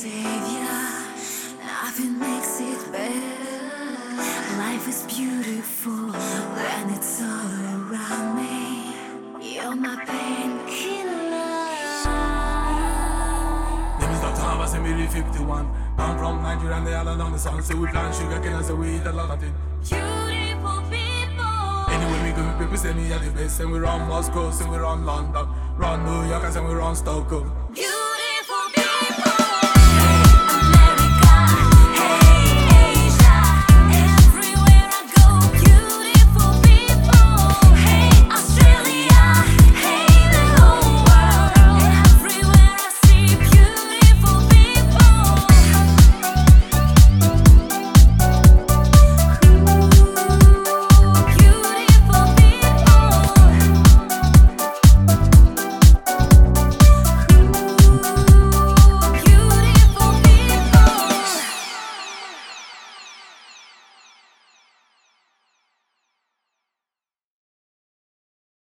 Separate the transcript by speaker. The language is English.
Speaker 1: savior. Nothing makes it better. Life is beautiful when it's all around me. You're my painkiller.
Speaker 2: Name is Dr. Alban, say me really 51. I'm from Nigeria and they all along the sun. Say we plant sugar cane and say we eat a lot of it.
Speaker 1: Beautiful people.
Speaker 2: Anyway, we go, people say me at the best. Say we run Moscow, say we run London. Run New York and say we run Stockholm.
Speaker 1: Beautiful